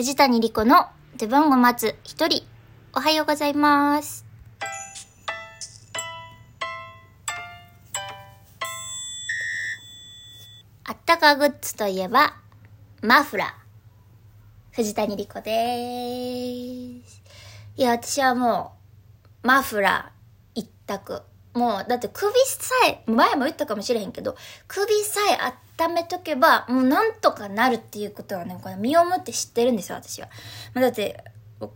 藤谷莉子の出番を待つ一人。おはようございます。あったかグッズといえば、マフラー。藤谷莉子でーす。いや、私はもう、マフラー一択。もう、だって首さえ、前も言ったかもしれへんけど、首さえ温めとけば、もうなんとかなるっていうことはね、この身をもって知ってるんですよ、私は。まあ、だって、コ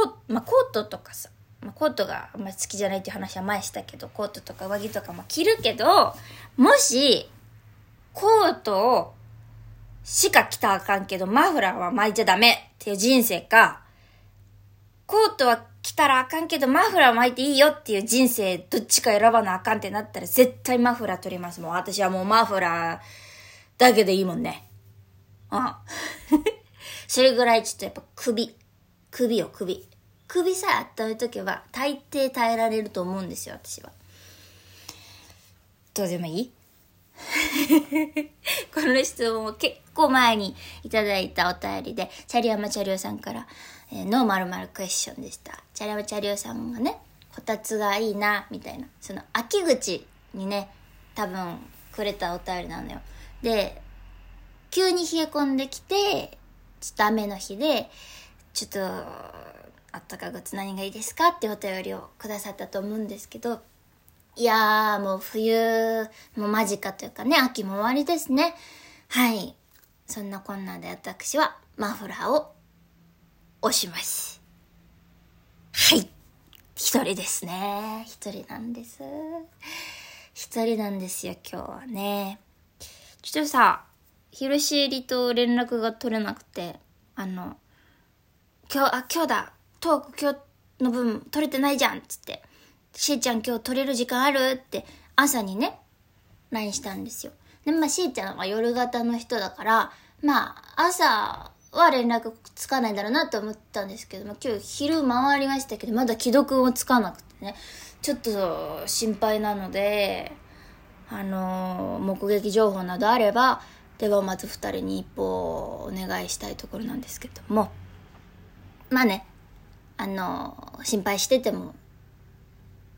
ー,、まあ、コートとかさ、まあ、コートがあんまり好きじゃないっていう話は前したけど、コートとか上着とかも着るけど、もし、コートをしか着たらあかんけど、マフラーは巻いちゃダメっていう人生か、コートは着たらあかんけど、マフラー巻いていいよっていう人生、どっちか選ばなあかんってなったら、絶対マフラー取ります。もう私はもうマフラーだけでいいもんね。うん。それぐらいちょっとやっぱ首。首よ、首。首さえ温めとけば、大抵耐えられると思うんですよ、私は。どうでもいい？この質問を結構前にいただいたお便りで、チャリヤマチャリオさんから、えーノーマルマルクエスチョンでした。チャリヤマチャリオさんがね、こたつがいいな、みたいな。その秋口にね、多分くれたお便りなのよ。で、急に冷え込んできて、ちょっと雨の日で、ちょっと、あったかグッズ何がいいですか？ってお便りをくださったと思うんですけど、いやー、もう冬も間近というかね、秋も終わりですね。はい。そんなこんなで私はマフラーを押します。はい。一人ですね。一人なんです。一人なんですよ、今日はね。ちょっとさ、広しえりと連絡が取れなくて、あの、今日、あ、今日だ、トーク今日の分取れてないじゃんっつって、しーちゃん今日取れる時間ある？って朝にね、LINE したんですよ。で、まあ、しーちゃんは夜型の人だから、まあ、朝は連絡つかないだろうなと思ったんですけども、今日昼回りましたけど、まだ既読もつかなくてね、ちょっと心配なので、あのー目撃情報などあれば、出番を待つ二人に一報お願いしたいところなんですけども、まあね、あのー心配してても、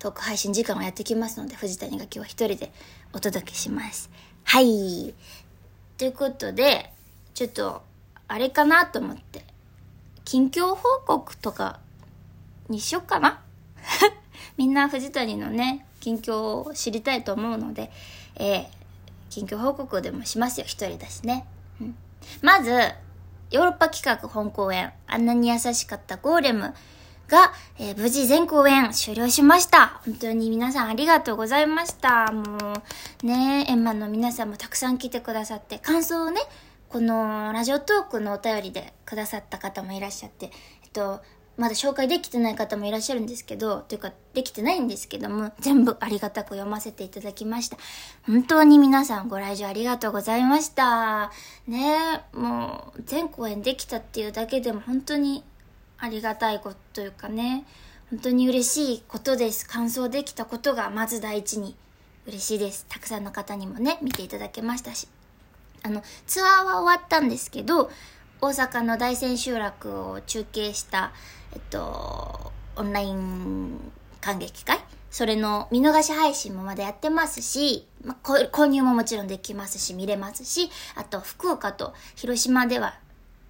トーク配信時間はやってきますので、藤谷が今日は一人でお届けします。はい。ということで、ちょっと、あれかなと思って、近況報告とかにしよっかな みんな藤谷のね、近況を知りたいと思うので、えー近況報告でもしますよ、一人だしね。うん、まず、ヨーロッパ企画本公演、あんなに優しかったゴーレムが、えー無事全公演終了しました。本当に皆さんありがとうございました。もう、ね、エンマの皆さんもたくさん来てくださって、感想をね、このラジオトークのお便りでくださった方もいらっしゃって、えっと、まだ紹介できてない方もいらっしゃるんですけど、というか、できてないんですけども、全部ありがたく読ませていただきました。本当に皆さんご来場ありがとうございました。ねもう、全公演できたっていうだけでも本当にありがたいことというかね、本当に嬉しいことです。感想できたことがまず第一に嬉しいです。たくさんの方にもね、見ていただけましたし。あの、ツアーは終わったんですけど、大阪の大千秋楽を中継した、えっと、オンライン感激会？それの見逃し配信もまだやってますし、まあ、購入ももちろんできますし、見れますし、あと福岡と広島では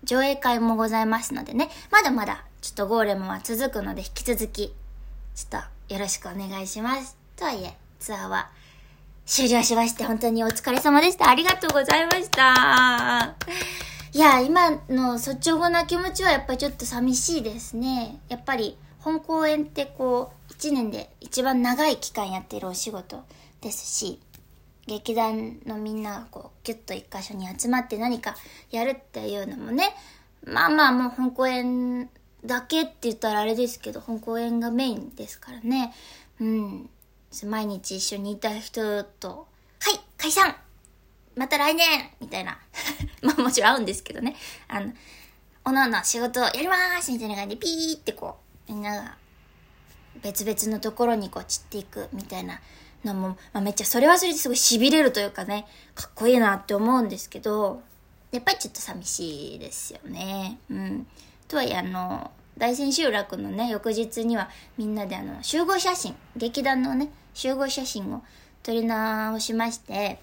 上映会もございますのでね、まだまだちょっとゴーレムは続くので引き続き、ちょっとよろしくお願いします。とはいえ、ツアーは終了しまして、本当にお疲れ様でした。ありがとうございました。いや、今の率直な気持ちはやっぱりちょっと寂しいですね。やっぱり本公演ってこう、一年で一番長い期間やっているお仕事ですし、劇団のみんながこう、ギュッと一箇所に集まって何かやるっていうのもね、まあまあもう本公演だけって言ったらあれですけど、本公演がメインですからね。うん。毎日一緒にいた人と、はい、解散また来年みたいな。まあもちろん会うんですけどね。あの、おのおの仕事をやりますみたいな感じでピーってこう、みんなが別々のところにこう散っていくみたいなのも、まあ、めっちゃそれはそれですごい痺れるというかね、かっこいいなって思うんですけど、やっぱりちょっと寂しいですよね。うん。とはいえ、あの、大千秋楽のね、翌日にはみんなであの、集合写真、劇団のね、集合写真を撮り直しまして、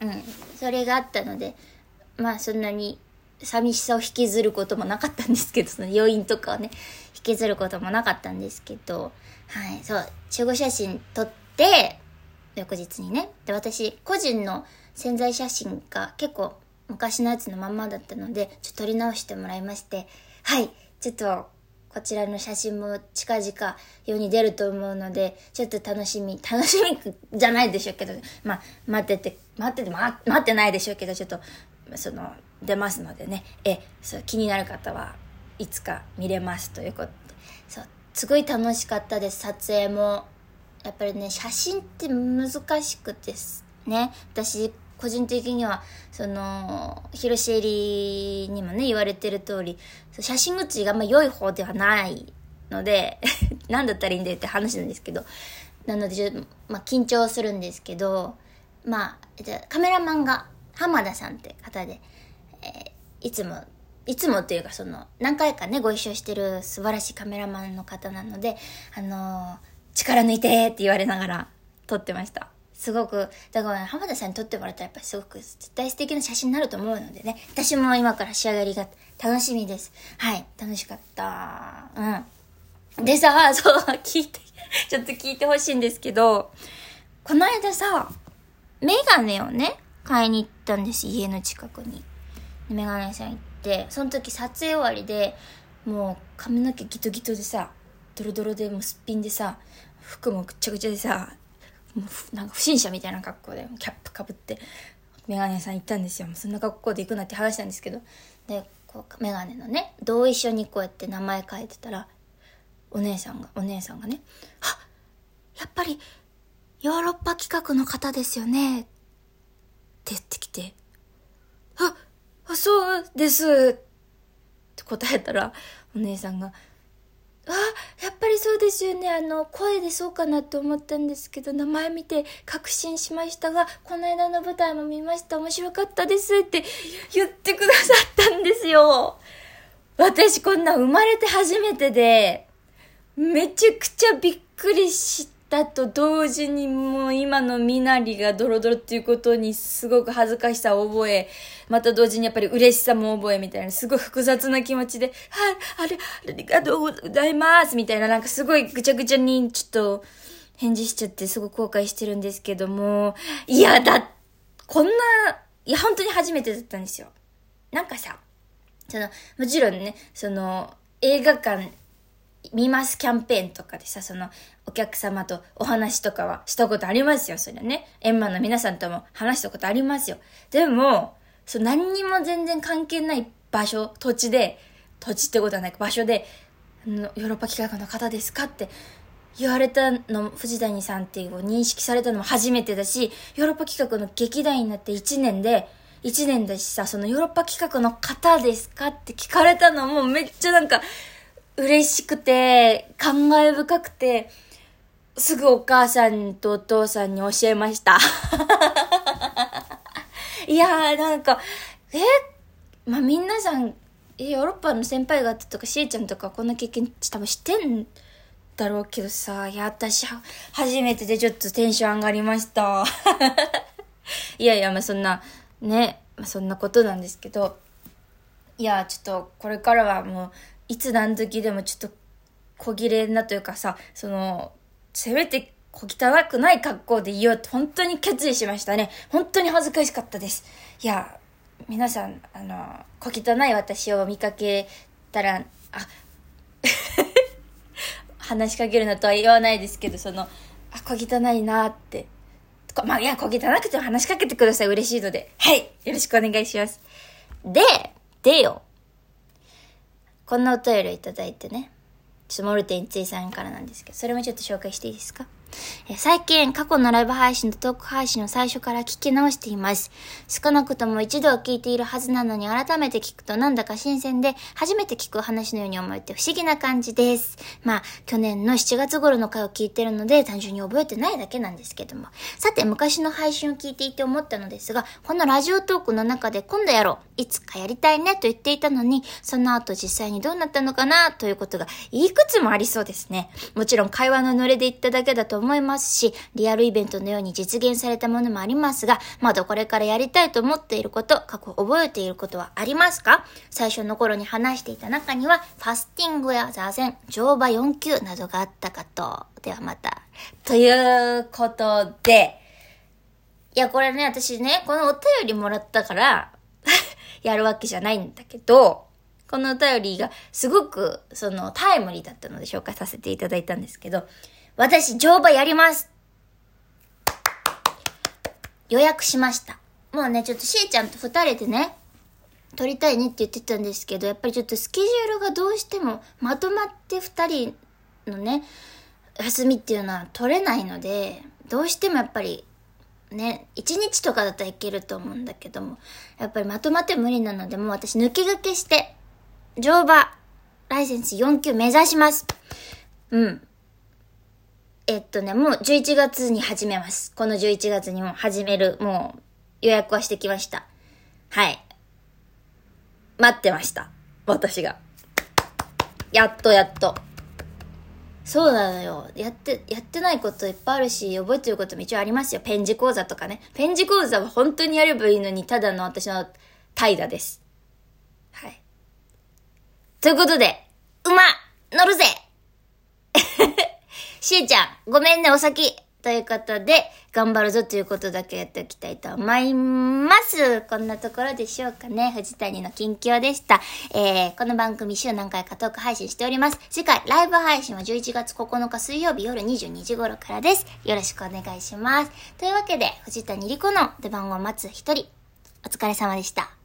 うん、それがあったので、まあそんなに寂しさを引きずることもなかったんですけど、その余韻とかをね、引きずることもなかったんですけど、はい、そう、集合写真撮って、翌日にね。で、私、個人の潜在写真が結構昔のやつのまんまだったので、ちょっと撮り直してもらいまして、はい、ちょっと、こちらの写真も近々世に出ると思うので、ちょっと楽しみ、楽しみじゃないでしょうけど、まあ、待ってて、待ってて、ま、待ってないでしょうけど、ちょっと、その、出ますのでね、え、そう気になる方はいつか見れますということで、そう、すごい楽しかったです、撮影も。やっぱりね、写真って難しくてね、私、個人的には、その、広瀬入りにもね、言われてる通り、写真写りがあんま良い方ではないので、何だったらいいんだよって話なんですけど、なのでちょっと、まあ、緊張するんですけど、まあ、じゃカメラマンが浜田さんって方で、えー、いつも、いつもっていうかその、何回かね、ご一緒してる素晴らしいカメラマンの方なので、あのー力抜いてって言われながら撮ってました。すごく、だから浜田さんに撮ってもらったらやっぱりすごく絶対素敵な写真になると思うのでね、私も今から仕上がりが楽しみです。はい、楽しかった。うん。でさ、そう、聞いて、ちょっと聞いてほしいんですけど、この間さ、メガネをね、買いに行ったんです、家の近くに。メガネ屋さん行って、その時撮影終わりで、もう髪の毛ギトギトでさ、ドロドロでもうすっぴんでさ服もぐっちゃぐちゃでさもうなんか不審者みたいな格好でキャップかぶってメガネ屋さん行ったんですよ。もうそんな格好で行くなって話したんですけど。でこうメガネのね同意書にこうやって名前書いてたらお姉さんがお姉さんがね「あやっぱりヨーロッパ企画の方ですよね」って言ってきて「ああそうです」って答えたらお姉さんが「あやっぱりそうですよね。あの声でそうかなと思ったんですけど名前見て確信しましたがこの間の舞台も見ました。面白かったですって言ってくださったんですよ。私こんな生まれて初めてでめちゃくちゃびっくりしてだと同時にもう今の身なりがドロドロっていうことにすごく恥ずかしさを覚え、また同時にやっぱり嬉しさも覚えみたいな、すごい複雑な気持ちで、はい、あれ、ありがとうございますみたいな、なんかすごいぐちゃぐちゃにちょっと返事しちゃってすごく後悔してるんですけども、いやだ、こんな、いや本当に初めてだったんですよ。なんかさ、その、もちろんね、その、映画館見ますキャンペーンとかでさ、その、お客様とお話とかはしたことありますよ、それね。円満の皆さんとも話したことありますよ。でも、そう、何にも全然関係ない場所、土地で、土地ってことはない場所で、あの、ヨーロッパ企画の方ですかって言われたの、藤谷さんっていう認識されたのも初めてだし、ヨーロッパ企画の劇団になって1年で、1年だしさ、そのヨーロッパ企画の方ですかって聞かれたのもめっちゃなんか、嬉しくて、感慨深くて、すぐお母さんとお父さんに教えました。いやー、なんか、え？まあ、皆さん、ヨーロッパの先輩方とかしえちゃんとかこんな経験多分してんだろうけどさ、いや、私、初めてでちょっとテンション上がりました。いやいや、まあ、そんな、ね、まあ、そんなことなんですけど、いや、ちょっと、これからはもう、いつ何時でもちょっと小切れなというかさ、その、せめて小汚くない格好でいようと本当に決意しましたね。本当に恥ずかしかったです。いや、皆さん、あの、小汚い私を見かけたら、あ、話しかけるなとは言わないですけど、その、あ、小汚いなって。まあ、いや、小汚くても話しかけてください。嬉しいので。はい。よろしくお願いします。で、でよ。こんなお便りをいただいてね。ちょっとモルテンついさんからなんですけど、それもちょっと紹介していいですか？え最近、過去のライブ配信とトーク配信を最初から聞き直しています。少なくとも一度は聞いているはずなのに改めて聞くとなんだか新鮮で、初めて聞く話のように思えて不思議な感じです。まあ、去年の7月頃の回を聞いてるので、単純に覚えてないだけなんですけども。さて、昔の配信を聞いていて思ったのですが、このラジオトークの中で今度やろう、いつかやりたいねと言っていたのに、その後実際にどうなったのかなということがいくつもありそうですね。もちろん会話のノリで言っただけだと思いますし、リアルイベントのように実現されたものもありますが、まだこれからやりたいと思っていること、過去覚えていることはありますか？最初の頃に話していた中には、ファスティングや座禅、乗馬4級などがあったかと。ではまた。ということで、いや、これね、私ね、このお便りもらったから やるわけじゃないんだけど、このお便りがすごく、その、タイムリーだったので紹介させていただいたんですけど、私、乗馬やります予約しました。もうね、ちょっとしーちゃんと二人でね、撮りたいねって言ってたんですけど、やっぱりちょっとスケジュールがどうしてもまとまって二人のね、休みっていうのは取れないので、どうしてもやっぱりね、一日とかだったらいけると思うんだけども、やっぱりまとまって無理なので、もう私抜け駆けして、乗馬、ライセンス4級目指します。うん。えっとね、もう11月に始めます。この11月にも始める、もう予約はしてきました。はい。待ってました。私が。やっとやっと。そうなのよ。やって、やってないこといっぱいあるし、覚えてることも一応ありますよ。ペン字講座とかね。ペン字講座は本当にやればいいのに、ただの私の怠惰です。はい。ということで、馬乗るぜしーちゃん、ごめんね、お先。ということで、頑張るぞということだけやっておきたいと思います。こんなところでしょうかね。藤谷の近況でした。えー、この番組週何回かトーク配信しております。次回、ライブ配信は11月9日水曜日夜22時頃からです。よろしくお願いします。というわけで、藤谷莉子の出番を待つ一人、お疲れ様でした。